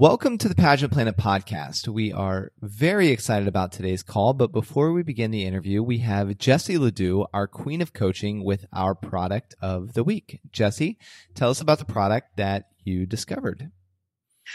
Welcome to the Pageant Planet podcast. We are very excited about today's call, but before we begin the interview, we have Jessie Ledoux, our queen of coaching, with our product of the week. Jessie, tell us about the product that you discovered.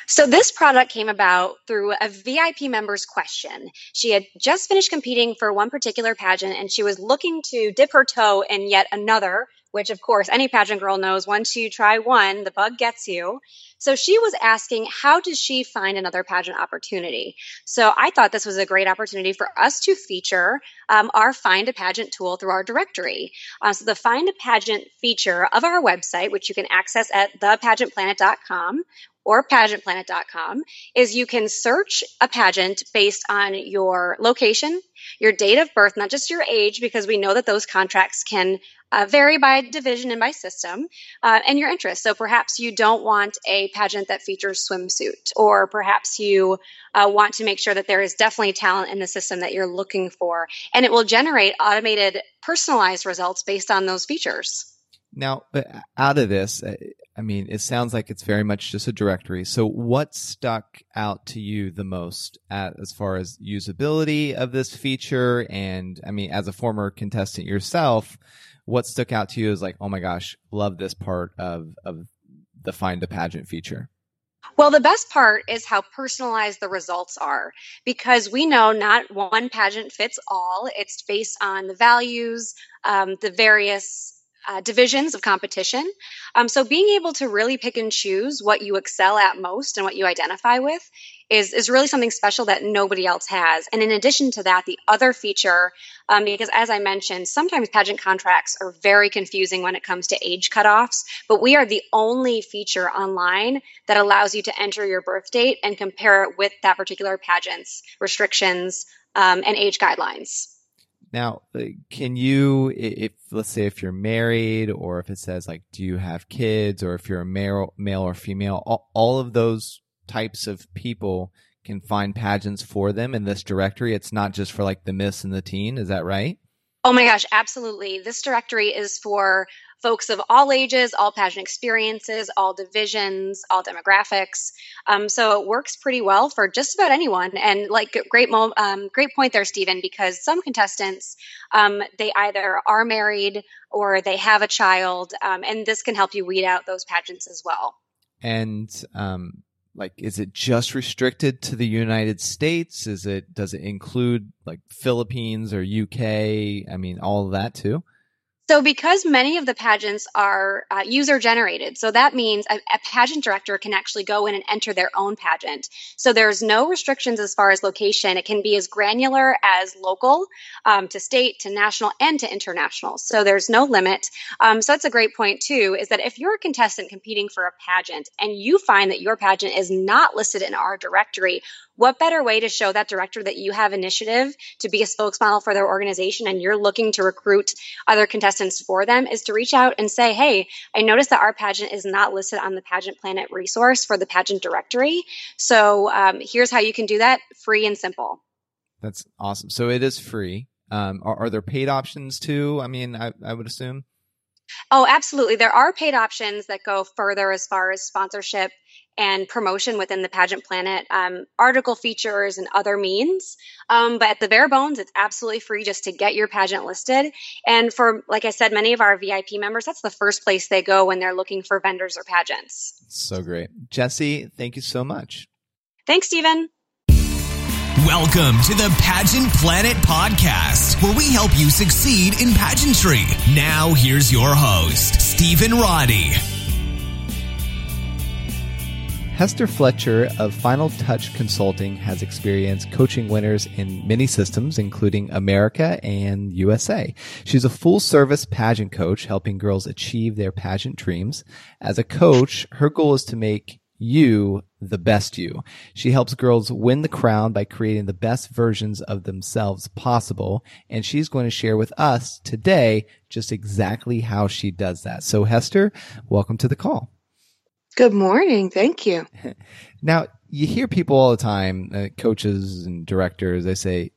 So this product came about through a VIP member's question. She had just finished competing for one particular pageant and she was looking to dip her toe in yet another which of course any pageant girl knows once you try one, the bug gets you. So she was asking, how does she find another pageant opportunity? So I thought this was a great opportunity for us to feature um, our Find a Pageant tool through our directory. Uh, so the Find a Pageant feature of our website, which you can access at thepageantplanet.com, or pageantplanet.com is you can search a pageant based on your location, your date of birth, not just your age, because we know that those contracts can uh, vary by division and by system, uh, and your interest. So perhaps you don't want a pageant that features swimsuit, or perhaps you uh, want to make sure that there is definitely talent in the system that you're looking for, and it will generate automated, personalized results based on those features. Now, uh, out of this, uh, I mean, it sounds like it's very much just a directory. So, what stuck out to you the most at, as far as usability of this feature? And I mean, as a former contestant yourself, what stuck out to you is like, oh my gosh, love this part of of the find a pageant feature? Well, the best part is how personalized the results are because we know not one pageant fits all. It's based on the values, um, the various uh, divisions of competition. Um, so being able to really pick and choose what you excel at most and what you identify with is, is really something special that nobody else has. And in addition to that, the other feature, um, because as I mentioned, sometimes pageant contracts are very confusing when it comes to age cutoffs, but we are the only feature online that allows you to enter your birth date and compare it with that particular pageant's restrictions um, and age guidelines. Now, uh, can you, if let's say if you're married, or if it says like, do you have kids, or if you're a male, male or female, all, all of those types of people can find pageants for them in this directory. It's not just for like the miss and the teen. Is that right? Oh my gosh, absolutely. This directory is for folks of all ages, all pageant experiences, all divisions, all demographics. Um, so it works pretty well for just about anyone. And like great, um, great point there, Stephen, because some contestants um, they either are married or they have a child, um, and this can help you weed out those pageants as well. And um, like is it just restricted to the united states is it does it include like philippines or uk i mean all of that too so, because many of the pageants are uh, user generated, so that means a, a, pageant director can actually go in and enter their own pageant. So, there's no restrictions as far as location. It can be as granular as local um, to state to national and to international. So, there's no limit. Um, so, that's a great point, too, is that if you're a contestant competing for a pageant and you find that your pageant is not listed in our directory, what better way to show that director that you have initiative to be a spokesmodel for their organization and you're looking to recruit other contestants for them is to reach out and say, Hey, I noticed that our pageant is not listed on the Pageant Planet resource for the pageant directory. So um, here's how you can do that free and simple. That's awesome. So it is free. Um, are, are there paid options too? I mean, I, I would assume. Oh, absolutely. There are paid options that go further as far as sponsorship and promotion within the pageant planet, um, article features and other means. Um, but at the bare bones, it's absolutely free just to get your pageant listed. And for, like I said, many of our VIP members, that's the first place they go when they're looking for vendors or pageants. So great. jesse thank you so much. Thanks, Stephen. Welcome to the Pageant Planet podcast, where we help you succeed in pageantry. Now, here's your host, Stephen Roddy. Hester Fletcher of Final Touch Consulting has experience coaching winners in many systems, including America and USA. She's a full service pageant coach, helping girls achieve their pageant dreams. As a coach, her goal is to make you the best you. She helps girls win the crown by creating the best versions of themselves possible. And she's going to share with us today just exactly how she does that. So Hester, welcome to the call. Good morning. Thank you. now, you hear people all the time, uh, coaches and directors, they say,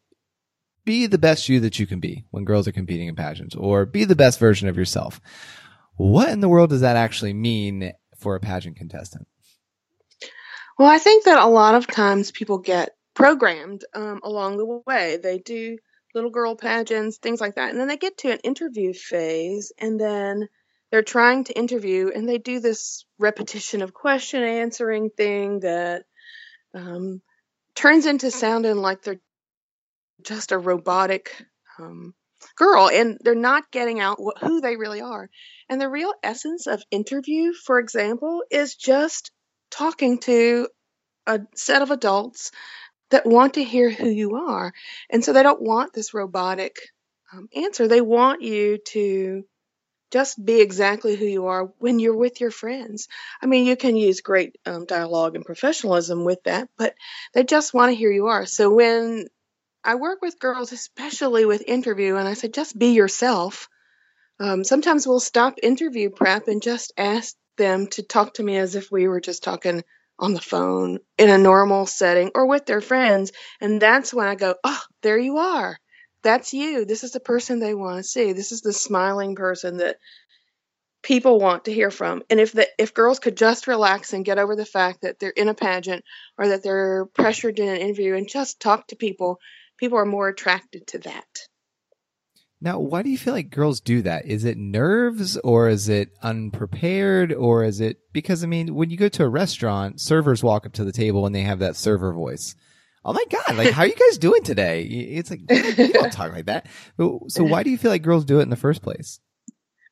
be the best you that you can be when girls are competing in pageants or be the best version of yourself. What in the world does that actually mean for a pageant contestant? Well, I think that a lot of times people get programmed um, along the way. They do little girl pageants, things like that. And then they get to an interview phase and then they're trying to interview and they do this repetition of question answering thing that um, turns into sounding like they're just a robotic um, girl and they're not getting out wh- who they really are. And the real essence of interview, for example, is just talking to a set of adults that want to hear who you are. And so they don't want this robotic um, answer. They want you to just be exactly who you are when you're with your friends. I mean, you can use great um, dialogue and professionalism with that, but they just want to hear you are. So when I work with girls, especially with interview, and I say, just be yourself. Um, sometimes we'll stop interview prep and just ask them to talk to me as if we were just talking on the phone in a normal setting or with their friends. And that's when I go, oh, there you are. That's you. This is the person they want to see. This is the smiling person that people want to hear from. And if the if girls could just relax and get over the fact that they're in a pageant or that they're pressured in an interview and just talk to people, people are more attracted to that. Now, why do you feel like girls do that? Is it nerves or is it unprepared or is it because I mean, when you go to a restaurant, servers walk up to the table and they have that server voice. Oh my god, like how are you guys doing today? It's like you don't talk like that. So why do you feel like girls do it in the first place?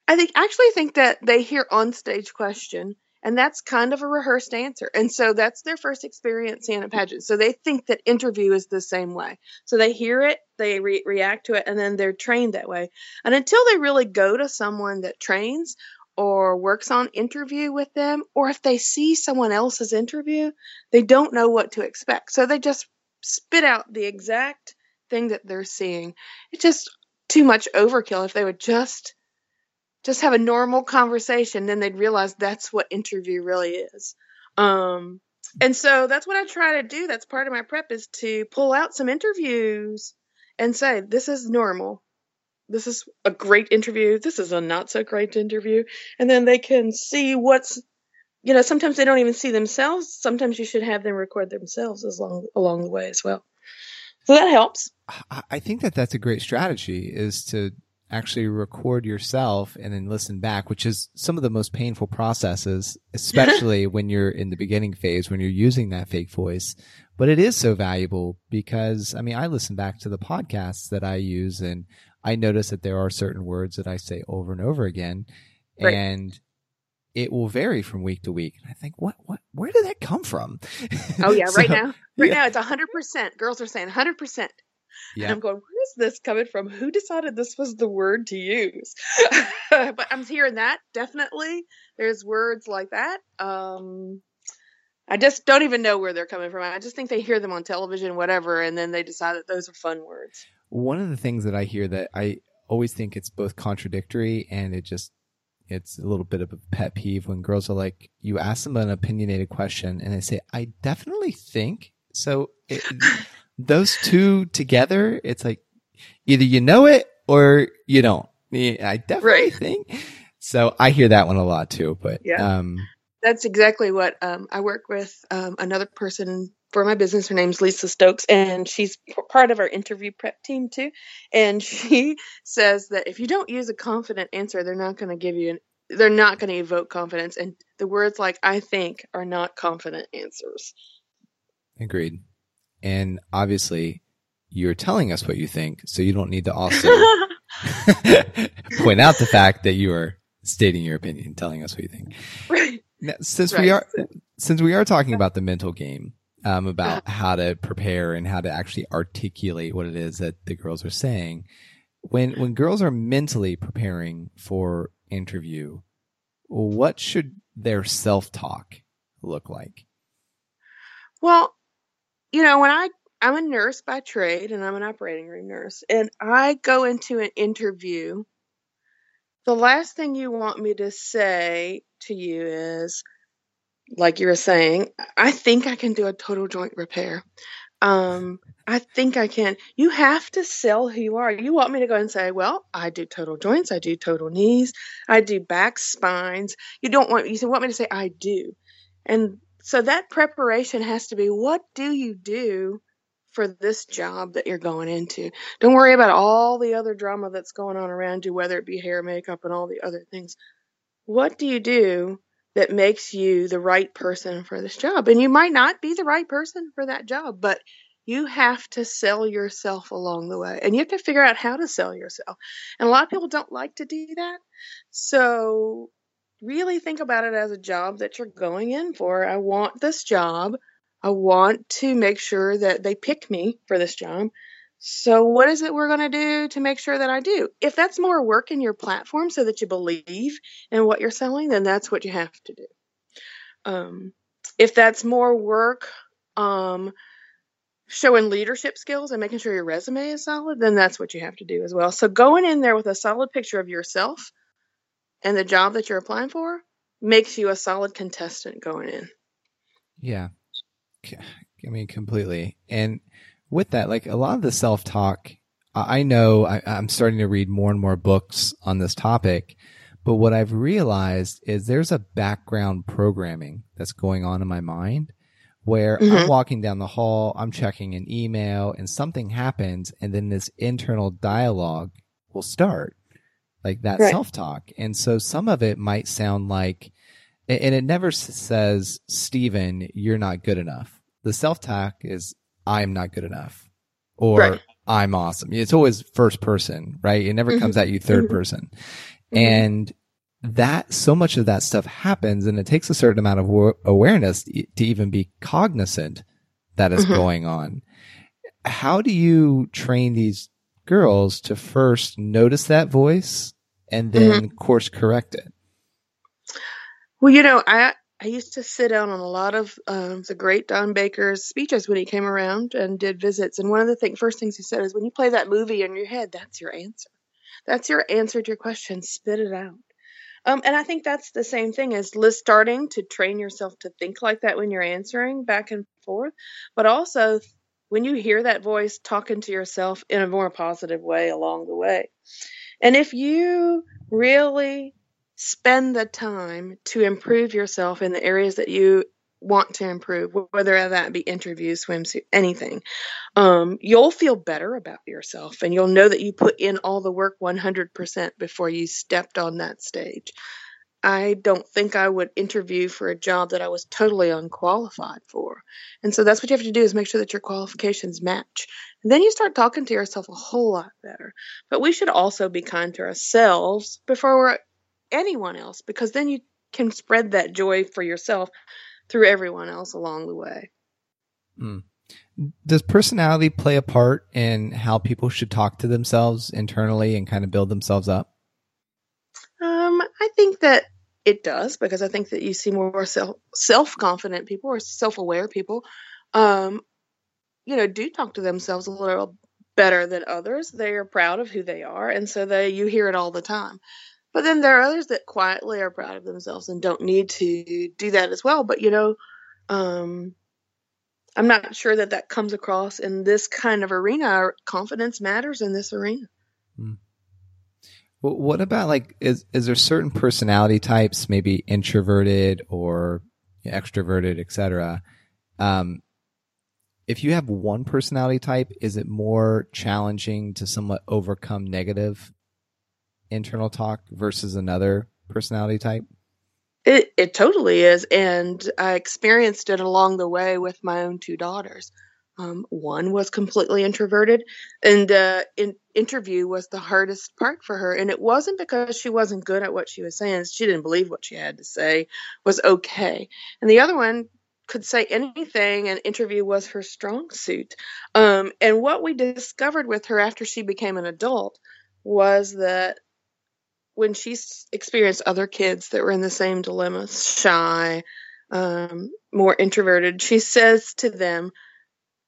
I think actually think that they hear on stage question and that's kind of a rehearsed answer. And so that's their first experience in a pageant. So they think that interview is the same way. So they hear it, they re- react to it, and then they're trained that way. And until they really go to someone that trains or works on interview with them, or if they see someone else's interview, they don't know what to expect. So they just spit out the exact thing that they're seeing. It's just too much overkill if they would just just have a normal conversation, then they'd realize that's what interview really is. Um, and so that's what I try to do. That's part of my prep is to pull out some interviews and say, this is normal. This is a great interview. This is a not so great interview. And then they can see what's, you know, sometimes they don't even see themselves. Sometimes you should have them record themselves as long, along the way as well. So that helps. I think that that's a great strategy is to actually record yourself and then listen back, which is some of the most painful processes, especially when you're in the beginning phase, when you're using that fake voice. But it is so valuable because, I mean, I listen back to the podcasts that I use and I notice that there are certain words that I say over and over again. Right. And it will vary from week to week. And I think, what, what, where did that come from? Oh yeah, so, right now, right yeah. now it's hundred percent. Girls are saying hundred percent. Yeah. And I'm going, where is this coming from? Who decided this was the word to use? but I'm hearing that definitely. There's words like that. Um, I just don't even know where they're coming from. I just think they hear them on television, whatever, and then they decide that those are fun words. One of the things that I hear that I always think it's both contradictory and it just it's a little bit of a pet peeve when girls are like, you ask them an opinionated question and they say, I definitely think. So it, those two together, it's like either you know it or you don't. I definitely right. think. So I hear that one a lot too, but yeah. Um, that's exactly what um, I work with um, another person for my business. Her name's Lisa Stokes, and she's part of our interview prep team too. And she says that if you don't use a confident answer, they're not going to give you an they're not going to evoke confidence. And the words like "I think" are not confident answers. Agreed. And obviously, you're telling us what you think, so you don't need to also point out the fact that you are stating your opinion, telling us what you think. Right. Now, since right. we are since we are talking about the mental game, um, about how to prepare and how to actually articulate what it is that the girls are saying, when when girls are mentally preparing for interview, what should their self talk look like? Well, you know, when I I'm a nurse by trade and I'm an operating room nurse, and I go into an interview, the last thing you want me to say to you is, like you were saying, I think I can do a total joint repair. Um, I think I can. You have to sell who you are. You want me to go and say, well, I do total joints, I do total knees, I do back spines. You don't want you want me to say I do. And So that preparation has to be what do you do for this job that you're going into? Don't worry about all the other drama that's going on around you, whether it be hair, makeup, and all the other things. What do you do that makes you the right person for this job? And you might not be the right person for that job, but you have to sell yourself along the way and you have to figure out how to sell yourself. And a lot of people don't like to do that. So really think about it as a job that you're going in for. I want this job. I want to make sure that they pick me for this job. So, what is it we're going to do to make sure that I do? If that's more work in your platform so that you believe in what you're selling, then that's what you have to do. Um, if that's more work um, showing leadership skills and making sure your resume is solid, then that's what you have to do as well. So, going in there with a solid picture of yourself and the job that you're applying for makes you a solid contestant going in. Yeah. I mean, completely. And with that, like a lot of the self talk, I know I, I'm starting to read more and more books on this topic, but what I've realized is there's a background programming that's going on in my mind where mm-hmm. I'm walking down the hall, I'm checking an email and something happens and then this internal dialogue will start like that right. self talk. And so some of it might sound like, and it never says, Stephen, you're not good enough. The self talk is, I'm not good enough or right. I'm awesome. It's always first person, right? It never mm-hmm. comes at you 3rd mm-hmm. person. Mm-hmm. And that so much of that stuff happens and it takes a certain amount of awareness to even be cognizant that is mm-hmm. going on. How do you train these girls to first notice that voice and then mm-hmm. course correct it? Well, you know, I I used to sit down on a lot of um, the great Don Baker's speeches when he came around and did visits. And one of the thing, first things he said is, when you play that movie in your head, that's your answer. That's your answer to your question. Spit it out. Um, and I think that's the same thing as list starting to train yourself to think like that when you're answering back and forth, but also when you hear that voice talking to yourself in a more positive way along the way. And if you really spend the time to improve yourself in the areas that you want to improve, whether that be interviews, swimsuit, anything, um, you'll feel better about yourself and you'll know that you put in all the work 100% before you stepped on that stage. I don't think I would interview for a job that I was totally unqualified for. And so that's what you have to do is make sure that your qualifications match. And then you start talking to yourself a whole lot better. But we should also be kind to ourselves before we're anyone else because then you can spread that joy for yourself through everyone else along the way. Mm. Does personality play a part in how people should talk to themselves internally and kind of build themselves up? Um, I think that it does because I think that you see more self self confident people or self aware people, um, you know, do talk to themselves a little better than others. They are proud of who they are, and so they you hear it all the time. But then there are others that quietly are proud of themselves and don't need to do that as well. But you know, um, I'm not sure that that comes across in this kind of arena. Confidence matters in this arena. Hmm. What about like is is there certain personality types, maybe introverted or extroverted, etc. Um, if you have one personality type, is it more challenging to somewhat overcome negative internal talk versus another personality type? It it totally is, and I experienced it along the way with my own two daughters. Um, one was completely introverted, and uh, in, interview was the hardest part for her. And it wasn't because she wasn't good at what she was saying; she didn't believe what she had to say was okay. And the other one could say anything, and interview was her strong suit. Um, and what we discovered with her after she became an adult was that when she experienced other kids that were in the same dilemma, shy, um, more introverted, she says to them,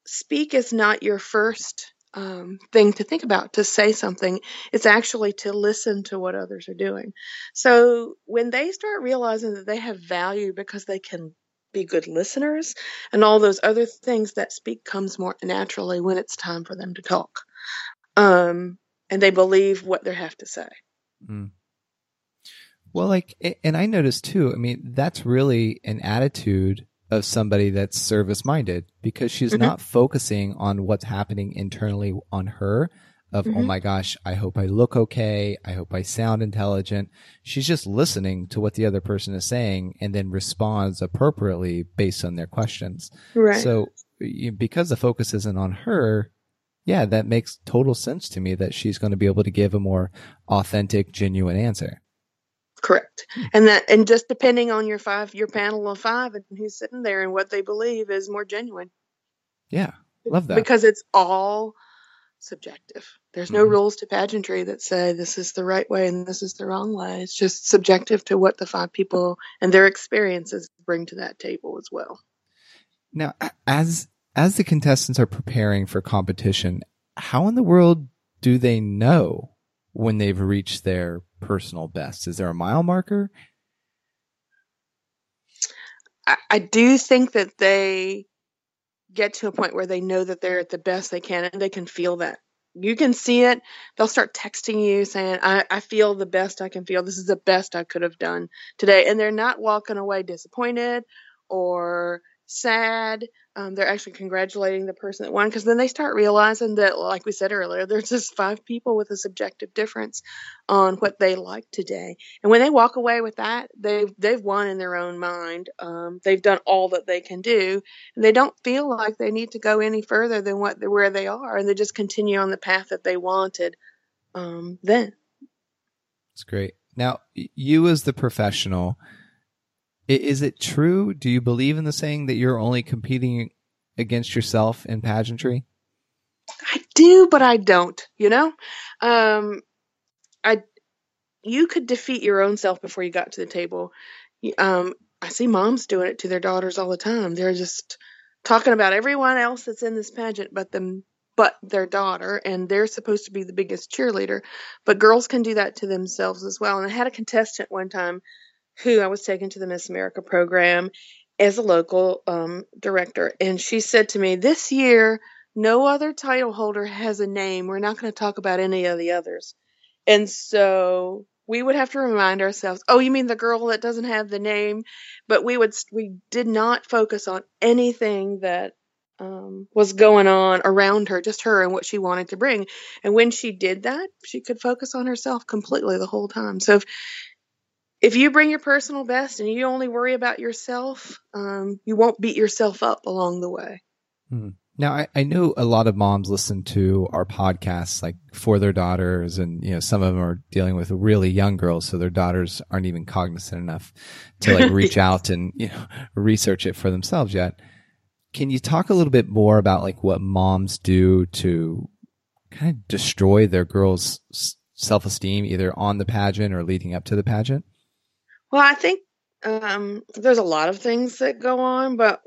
Speak is not your first um, thing to think about to say something. It's actually to listen to what others are doing. So when they start realizing that they have value because they can be good listeners and all those other things, that speak comes more naturally when it's time for them to talk. Um, and they believe what they have to say. Mm. Well, like, and I noticed too, I mean, that's really an attitude of somebody that's service minded because she's Mhm. not focusing on what's happening internally on her of, oh Mhm. my gosh, I hope I look okay. I hope I sound intelligent. She's just listening to what the other person is saying and then responds appropriately based on their questions. Right. So because the focus isn't on her, yeah, that makes total sense to me that she's going to be able to give a more authentic, genuine answer. Correct. And that and just depending on your five your panel of five and who's sitting there and what they believe is more genuine. Yeah. Love that. Because it's all subjective. There's no Mhm. rules to pageantry that say this is the right way and this is the wrong way. It's just subjective to what the five people and their experiences bring to that table as well. Now, as as the contestants are preparing for competition, how in the world do they know when they've reached their personal best? Is there a mile marker? I, I do think that they get to a point where they know that they're at the best they can and they can feel that. You can see it. They'll start texting you saying, I, I feel the best I can feel. This is the best I could have done today. And they're not walking away disappointed or sad. Um, they're actually congratulating the person that won because then they start realizing that, like we said earlier, there's just five people with a subjective difference on what they like today. And when they walk away with that, they've they've won in their own mind. Um, they've done all that they can do, and they don't feel like they need to go any further than what where they are, and they just continue on the path that they wanted. Um, then It's great. Now, you as the professional, is it true? Do you believe in the saying that you're only competing against yourself in pageantry? I do, but I don't. You know, um, I you could defeat your own self before you got to the table. Um, I see moms doing it to their daughters all the time. They're just talking about everyone else that's in this pageant, but them, but their daughter, and they're supposed to be the biggest cheerleader. But girls can do that to themselves as well. And I had a contestant one time who I was taking to the Miss America program as a local um, director, and she said to me, "This year." no other title holder has a name. We're not going to talk about any of the others. And so we would have to remind ourselves, oh, you mean the girl that doesn't have the name? But we would, we did not focus on anything that um, was going on around her, just her and what she wanted to bring. And when she did that, she could focus on herself completely the whole time. So if, if you bring your personal best and you only worry about yourself, um, you won't beat yourself up along the way. Now, I, I know a lot of moms listen to our podcasts like for their daughters, and you know some of them are dealing with really young girls, so their daughters aren't even cognizant enough to like reach out and you know research it for themselves yet. Can you talk a little bit more about like what moms do to kind of destroy their girls' self esteem, either on the pageant or leading up to the pageant? Well, I think um, there's a lot of things that go on, but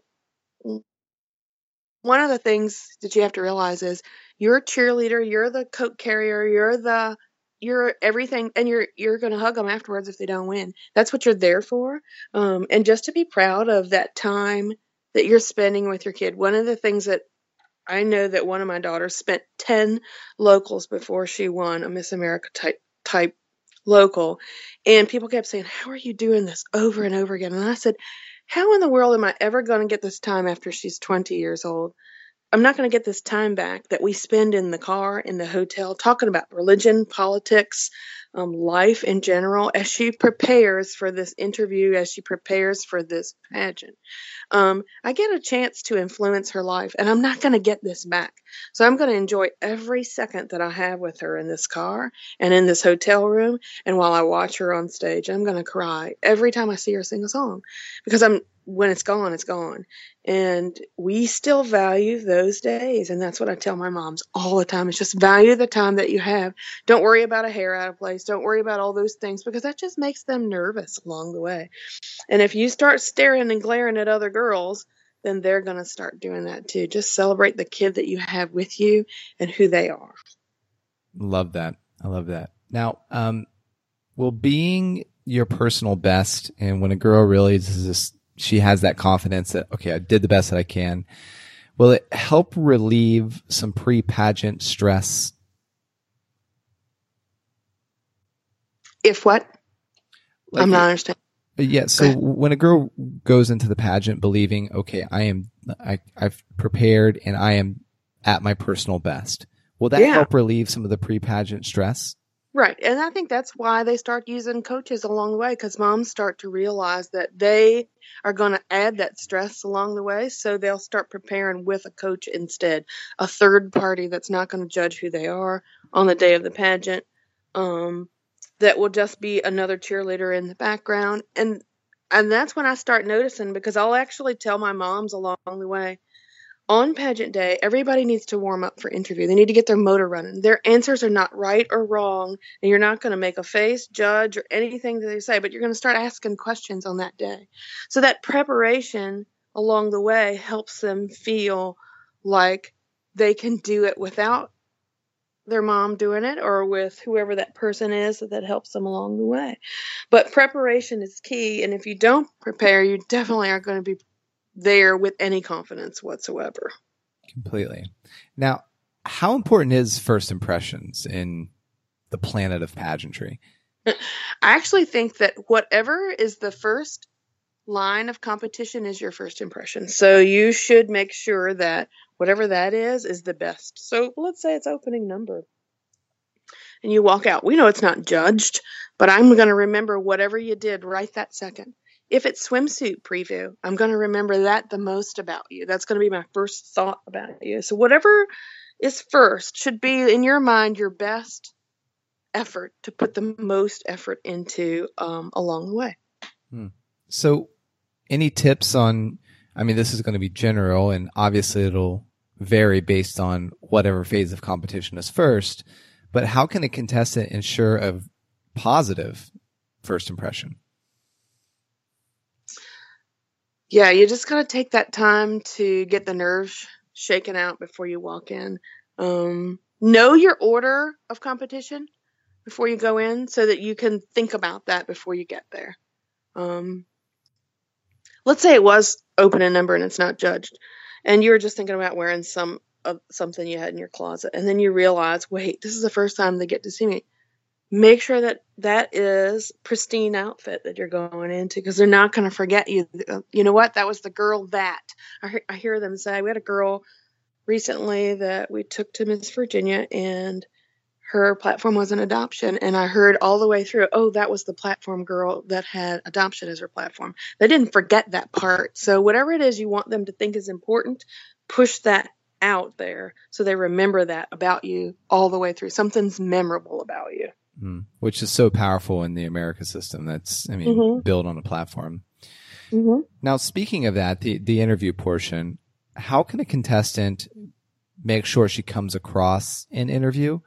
one of the things that you have to realize is you're a cheerleader, you're the coat carrier, you're the you're everything, and you're you're to hug them afterwards if they don't win. That's what you're there for, um, and just to be proud of that time that you're spending with your kid. One of the things that I know that one of my daughters spent ten locals before she won a Miss America type type local, and people kept saying, "How are you doing this over and over again?" And I said how in the world am I ever going to get this time after she's 20 years old? I'm not going to get this time back that we spend in the car, in the hotel, talking about religion, politics, um, life in general, as she prepares for this interview, as she prepares for this pageant. Um, I get a chance to influence her life, and I'm not going to get this back. So I'm going to enjoy every second that I have with her in this car and in this hotel room. And while I watch her on stage, I'm going to cry every time I see her sing a song because I'm when it's gone, it's gone. And we still value those days. And that's what I tell my moms all the time. It's just value the time that you have. Don't worry about a hair out of place. Don't worry about all those things because that just makes them nervous along the way. And if you start staring and glaring at other girls, then they're going to start doing that too. Just celebrate the kid that you have with you and who they are. Love that. I love that. Now, um, well, being your personal best, and when a girl really is just, she has that confidence that, okay, I did the best that I can. Will it help relieve some pre pageant stress? If what? Like, I'm not understanding. Uh, yeah. So when a girl goes into the pageant believing, okay, I am, I, I've prepared and I am at my personal best, will that Yeah. help relieve some of the pre-pageant stress? Right. And I think that's why they start using coaches along the way because moms start to realize that they are going to add that stress along the way. So they'll start preparing with a coach instead, a third party that's not going to judge who they are on the day of the pageant. Um, that will just be another cheerleader in the background. And, and that's when I start noticing because I'll actually tell my moms along the way, on pageant day, everybody needs to warm up for interview. They need to get their motor running. Their answers are not right or wrong, and you're not going to make a face, judge, or anything that they say, but you're going to start asking questions on that day. So that preparation along the way helps them feel like they can do it without their mom doing it or with whoever that person is that helps them along the way. But preparation is key, and if you don't prepare, you definitely aren't going to be there with any confidence whatsoever. Completely. Now, how important is first impressions in the planet of pageantry? I actually think that whatever is the first line of competition is your first impression. So you should make sure that whatever that is is the best. So let's say it's opening number. And you walk out. We know it's not judged, but I'm going to remember whatever you did right that second. If it's swimsuit preview, I'm going to remember that the most about you. That's going to be my first thought about you. So whatever is first should be in your mind your best effort to put the most effort into um, along the way. So, any tips on? I mean, this is going to be general, and obviously it'll vary based on whatever phase of competition is first. But how can a contestant ensure a positive first impression? Yeah, you just got to take that time to get the nerves shaken out before you walk in. Um, know your order of competition before you go in so that you can think about that before you get there. Um, let's say it was open and number and it's not judged, and you were just thinking about wearing some of something you had in your closet, and then you realize, wait, this is the first time they get to see me. Make sure that that is pristine outfit that you're going into because they're not going to forget you. Uh, you know what? That was the girl that I, I hear them say. We had a girl recently that we took to Miss Virginia, and her platform was an adoption. And I heard all the way through, oh, that was the platform girl that had adoption as her platform. They didn't forget that part. So, whatever it is you want them to think is important, push that out there so they remember that about you all the way through. Something's memorable about you. Mm. Which is so powerful in the America system. That's, I mean, Mhm. built on a platform. Mm-hmm. Now, speaking of that, the the interview portion, how can a contestant make sure she comes across in interview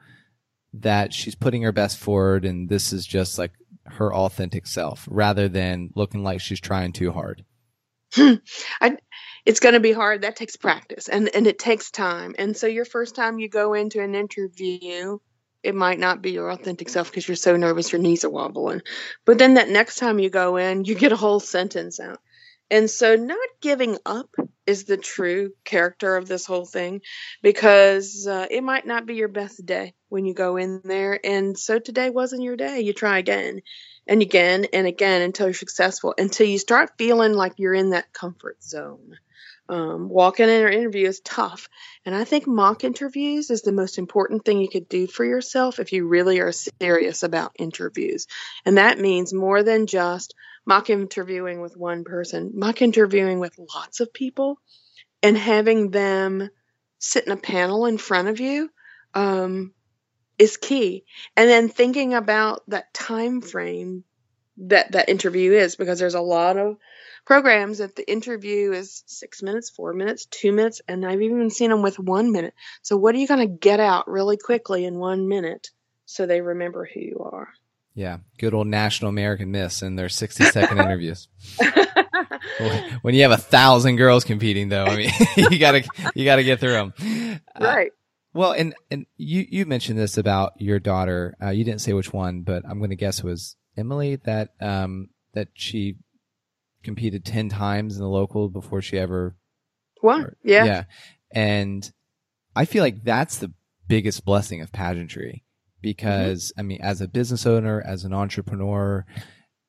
that she's putting her best forward and this is just like her authentic self rather than looking like she's trying too hard? I, it's going to be hard. That takes practice and, and it takes time. And so your first time you go into an interview, it might not be your authentic self because you're so nervous your knees are wobbling. But then that next time you go in, you get a whole sentence out. And so not giving up is the true character of this whole thing because uh, it might not be your best day when you go in there. And so today wasn't your day. You try again and again and again until you're successful, until you start feeling like you're in that comfort zone. Um, walking in an interview is tough. And I think mock interviews is the most important thing you could do for yourself if you really are serious about interviews. And that means more than just mock interviewing with one person, mock interviewing with lots of people and having them sit in a panel in front of you um, is key. And then thinking about that time frame that that interview is because there's a lot of programs that the interview is six minutes, four minutes, two minutes, and I've even seen them with one minute. So what are you going to get out really quickly in one minute so they remember who you are? Yeah, good old National American Miss and their 60 second interviews. When you have a thousand girls competing though, I mean, you gotta, you gotta get through them. right. Well, and and you you mentioned this about your daughter. Uh, you didn't say which one, but I'm going to guess it was Emily that um that she competed ten times in the local before she ever. What? Yeah. Yeah, and I feel like that's the biggest blessing of pageantry because mm-hmm. I mean, as a business owner, as an entrepreneur,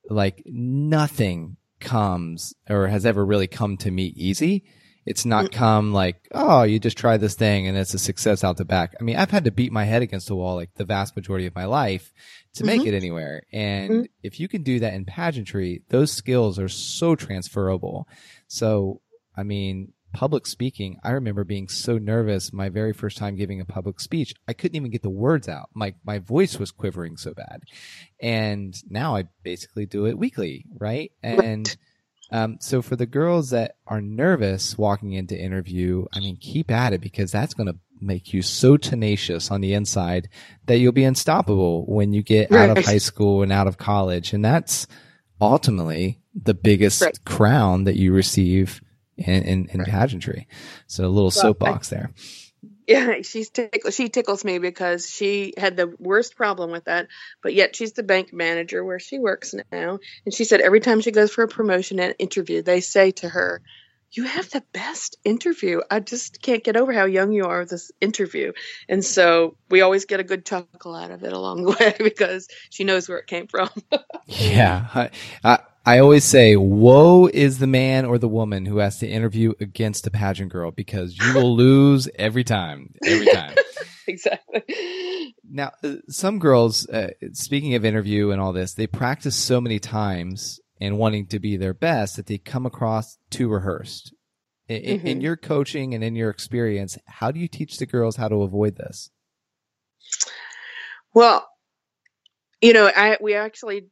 like nothing comes or has ever really come to me easy. It's not come like, oh, you just try this thing and it's a success out the back. I mean, I've had to beat my head against the wall like the vast majority of my life to make Mhm. it anywhere. And Mhm. if you can do that in pageantry, those skills are so transferable. So, I mean, public speaking, I remember being so nervous my very first time giving a public speech. I couldn't even get the words out. My, my voice was quivering so bad. And now I basically do it weekly, right? And, um, so for the girls that are nervous walking into interview, I mean, keep at it because that's going to make you so tenacious on the inside that you'll be unstoppable when you get out of high school and out of college. And that's ultimately the biggest Right. crown that you receive in, in, in Right. pageantry. So a little Well, I- soapbox there. Yeah, she's tickle, she tickles me because she had the worst problem with that, but yet she's the bank manager where she works now, and she said every time she goes for a promotion and interview, they say to her, "You have the best interview. I just can't get over how young you are with this interview." And so we always get a good chuckle out of it along the way because she knows where it came from. Yeah. I, I, I always say, woe is the man or the woman who has to interview against a pageant girl because you will lose every time. Every time. exactly. Now, uh, some girls, uh, speaking of interview and all this, they practice so many times and wanting to be their best that they come across too rehearsed. In, in- in your coaching and in your experience, how do you teach the girls how to avoid this? Well, you know, I we actually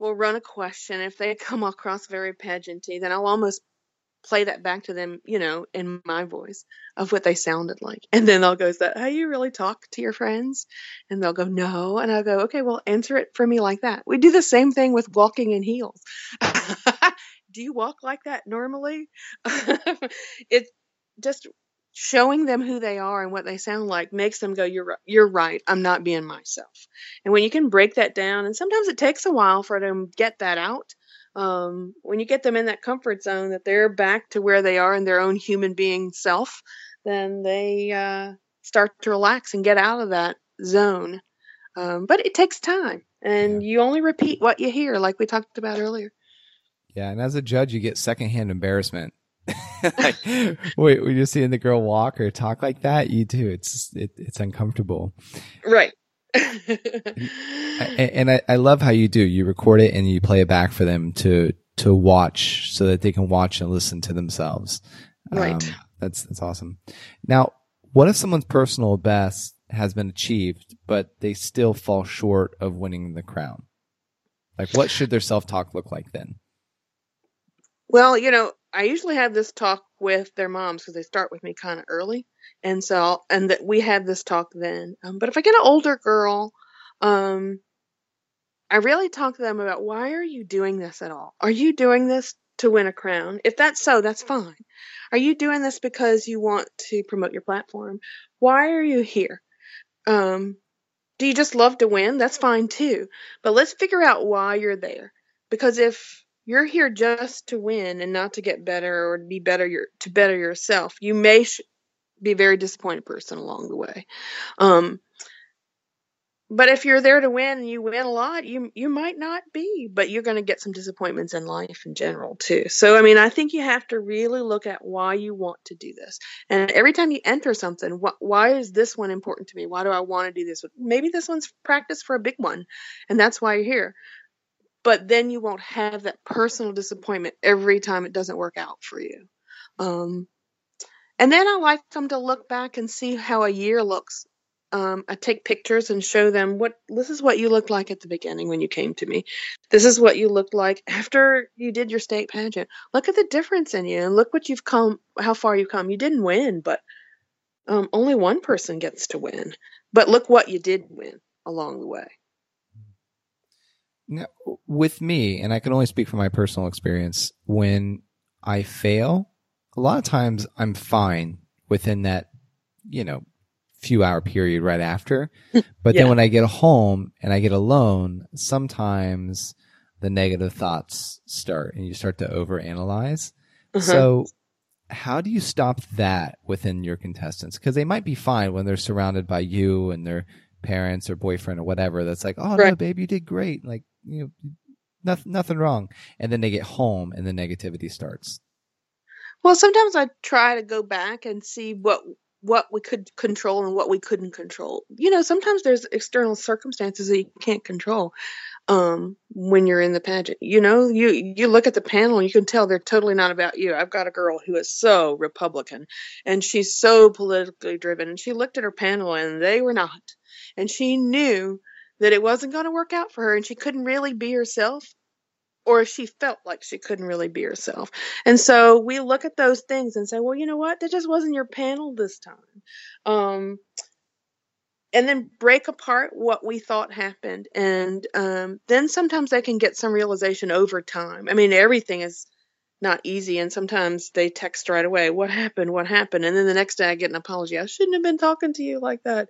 will run a question. If they come across very pageanty, then I'll almost play that back to them, you know, in my voice of what they sounded like. And then they'll go, Is that how you really talk to your friends? And they'll go, No. And I'll go, Okay, well, answer it for me like that. We do the same thing with walking in heels. do you walk like that normally? it's just showing them who they are and what they sound like makes them go you're you're right i'm not being myself. And when you can break that down and sometimes it takes a while for them to get that out um, when you get them in that comfort zone that they're back to where they are in their own human being self then they uh, start to relax and get out of that zone. Um, but it takes time and you only repeat what you hear like we talked about earlier. Yeah, and as a judge, you get secondhand embarrassment. wait, when you're seeing the girl walk or talk like that, you do. It's it, it's uncomfortable. right A- And I, I love how you do. You record it and you play it back for them to to watch, so that they can watch and listen to themselves. Um, Right. that's that's awesome. Now, what if someone's personal best has been achieved, but they still fall short of winning the crown? Like, what should their self talk look like then? Well, you know, I usually have this talk with their moms because they start with me kind of early, and so and that we have this talk then. Um, but if I get an older girl, um, I really talk to them about why are you doing this at all? Are you doing this to win a crown? If that's so, that's fine. Are you doing this because you want to promote your platform? Why are you here? Um, do you just love to win? That's fine too. But let's figure out why you're there. Because if you're here just to win and not to get better or be better your to better yourself, you may sh- be a very disappointed person along the way. Um, but if you're there to win and you win a lot, you you might not be, but you're going to get some disappointments in life in general too. So I mean, I think you have to really look at why you want to do this. And every time you enter something, wh- why is this one important to me? Why do I want to do this? Maybe this one's practice for a big one, and that's why you're here. But then you won't have that personal disappointment every time it doesn't work out for you. Um, and then I like them to look back and see how a year looks. Um, I take pictures and show them what this is what you looked like at the beginning when you came to me. This is what you looked like after you did your state pageant. Look at the difference in you and look what you've come, how far you've come. You didn't win, but um, only one person gets to win. But look what you did win along the way. Now, with me, and I can only speak from my personal experience, when I fail, a lot of times I'm fine within that, you know, few hour period right after. But Yeah. then when I get home and I get alone, sometimes the negative thoughts start and you start to overanalyze. Uh-huh. So, how do you stop that within your contestants? Because they might be fine when they're surrounded by you and their parents or boyfriend or whatever. That's like, oh no, babe, you did great. Like, you know, nothing, nothing wrong. And then they get home and the negativity starts. Well, sometimes I try to go back and see what what we could control and what we couldn't control. You know, sometimes there's external circumstances that you can't control um, when you're in the pageant. You know, you you look at the panel and you can tell they're totally not about you. I've got a girl who is so Republican and she's so politically driven, and she looked at her panel and they were not, and she knew that it wasn't going to work out for her, and she couldn't really be herself. Or if she felt like she couldn't really be herself. And so we look at those things and say, well, you know what? That just wasn't your panel this time. Um, and then break apart what we thought happened and um, then sometimes they can get some realization over time i mean everything is not easy and sometimes they text right away what happened what happened and then the next day i get an apology i shouldn't have been talking to you like that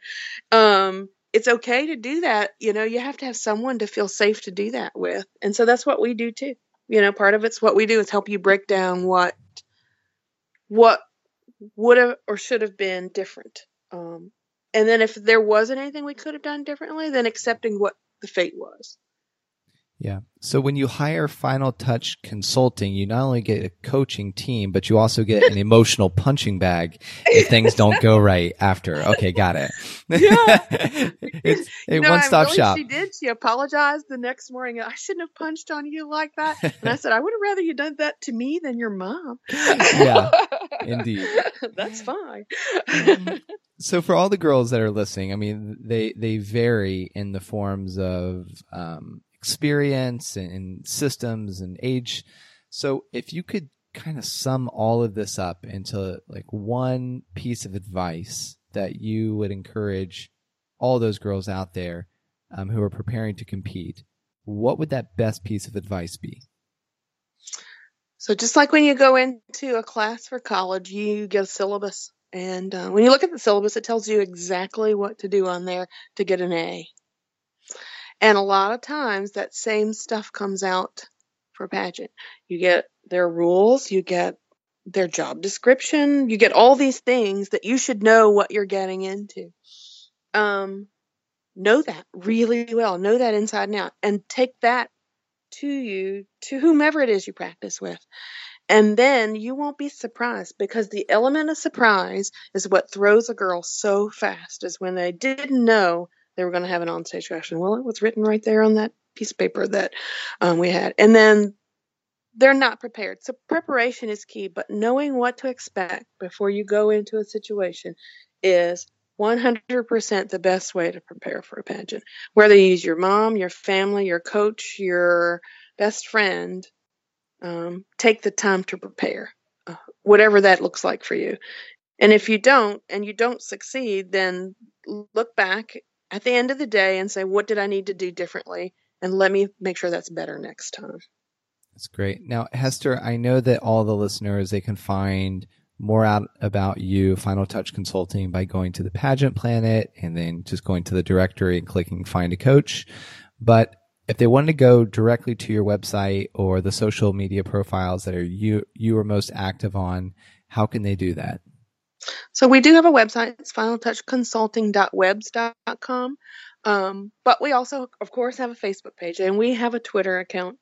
um, it's okay to do that you know you have to have someone to feel safe to do that with and so that's what we do too you know part of it's what we do is help you break down what what would have or should have been different um, and then if there wasn't anything we could have done differently, then accepting what the fate was. Yeah. So when you hire Final Touch Consulting, you not only get a coaching team, but you also get an emotional punching bag if things don't go right after. Okay, got it. Yeah. it's a one stop really, shop. She did. She apologized the next morning. I shouldn't have punched on you like that. And I said, I would have rather you done that to me than your mom. Yeah, Indeed. That's fine. So for all the girls that are listening, I mean, they they vary in the forms of um, experience and, and systems and age. So if you could kind of sum all of this up into like one piece of advice that you would encourage all those girls out there um, who are preparing to compete, what would that best piece of advice be? So just like when you go into a class for college, you get a syllabus. And uh, when you look at the syllabus, it tells you exactly what to do on there to get an A. And a lot of times that same stuff comes out for pageant. You get their rules, you get their job description, you get all these things that you should know what you're getting into. Um, know that really well, know that inside and out, and take that to you, to whomever it is you practice with. And then you won't be surprised because the element of surprise is what throws a girl so fast is when they didn't know they were going to have an onstage question. Well, it was written right there on that piece of paper that um, we had. And then they're not prepared. So preparation is key, but knowing what to expect before you go into a situation is 100% the best way to prepare for a pageant. Whether you use your mom, your family, your coach, your best friend, um, take the time to prepare, uh, whatever that looks like for you. And if you don't, and you don't succeed, then look back at the end of the day and say, what did I need to do differently? And let me make sure that's better next time. That's great. Now, Hester, I know that all the listeners, they can find more out about you, Final Touch Consulting, by going to the Pageant Planet and then just going to the directory and clicking Find a Coach. But if they wanted to go directly to your website or the social media profiles that are you you are most active on, how can they do that? So we do have a website. It's finaltouchconsulting.webs.com. Um, but we also, of course, have a Facebook page and we have a Twitter account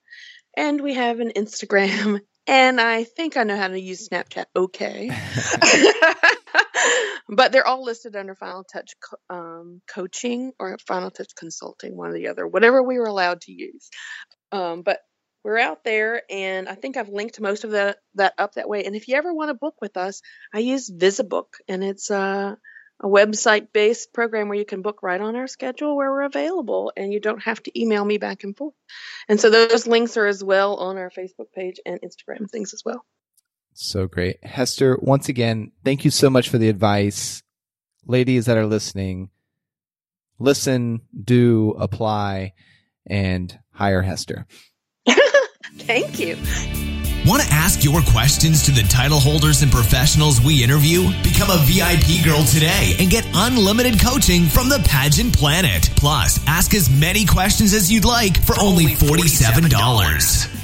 and we have an Instagram and I think I know how to use Snapchat okay. but they're all listed under Final Touch um, Coaching or Final Touch Consulting, one or the other, whatever we were allowed to use. Um, but we're out there, and I think I've linked most of that that up that way. And if you ever want to book with us, I use VisiBook, and it's uh, a website based program where you can book right on our schedule where we're available and you don't have to email me back and forth. And so those links are as well on our Facebook page and Instagram things as well. So great. Hester, once again, thank you so much for the advice. Ladies that are listening, listen, do, apply, and hire Hester. Thank you. Want to ask your questions to the title holders and professionals we interview? Become a VIP girl today and get unlimited coaching from the Pageant Planet. Plus, ask as many questions as you'd like for only $47.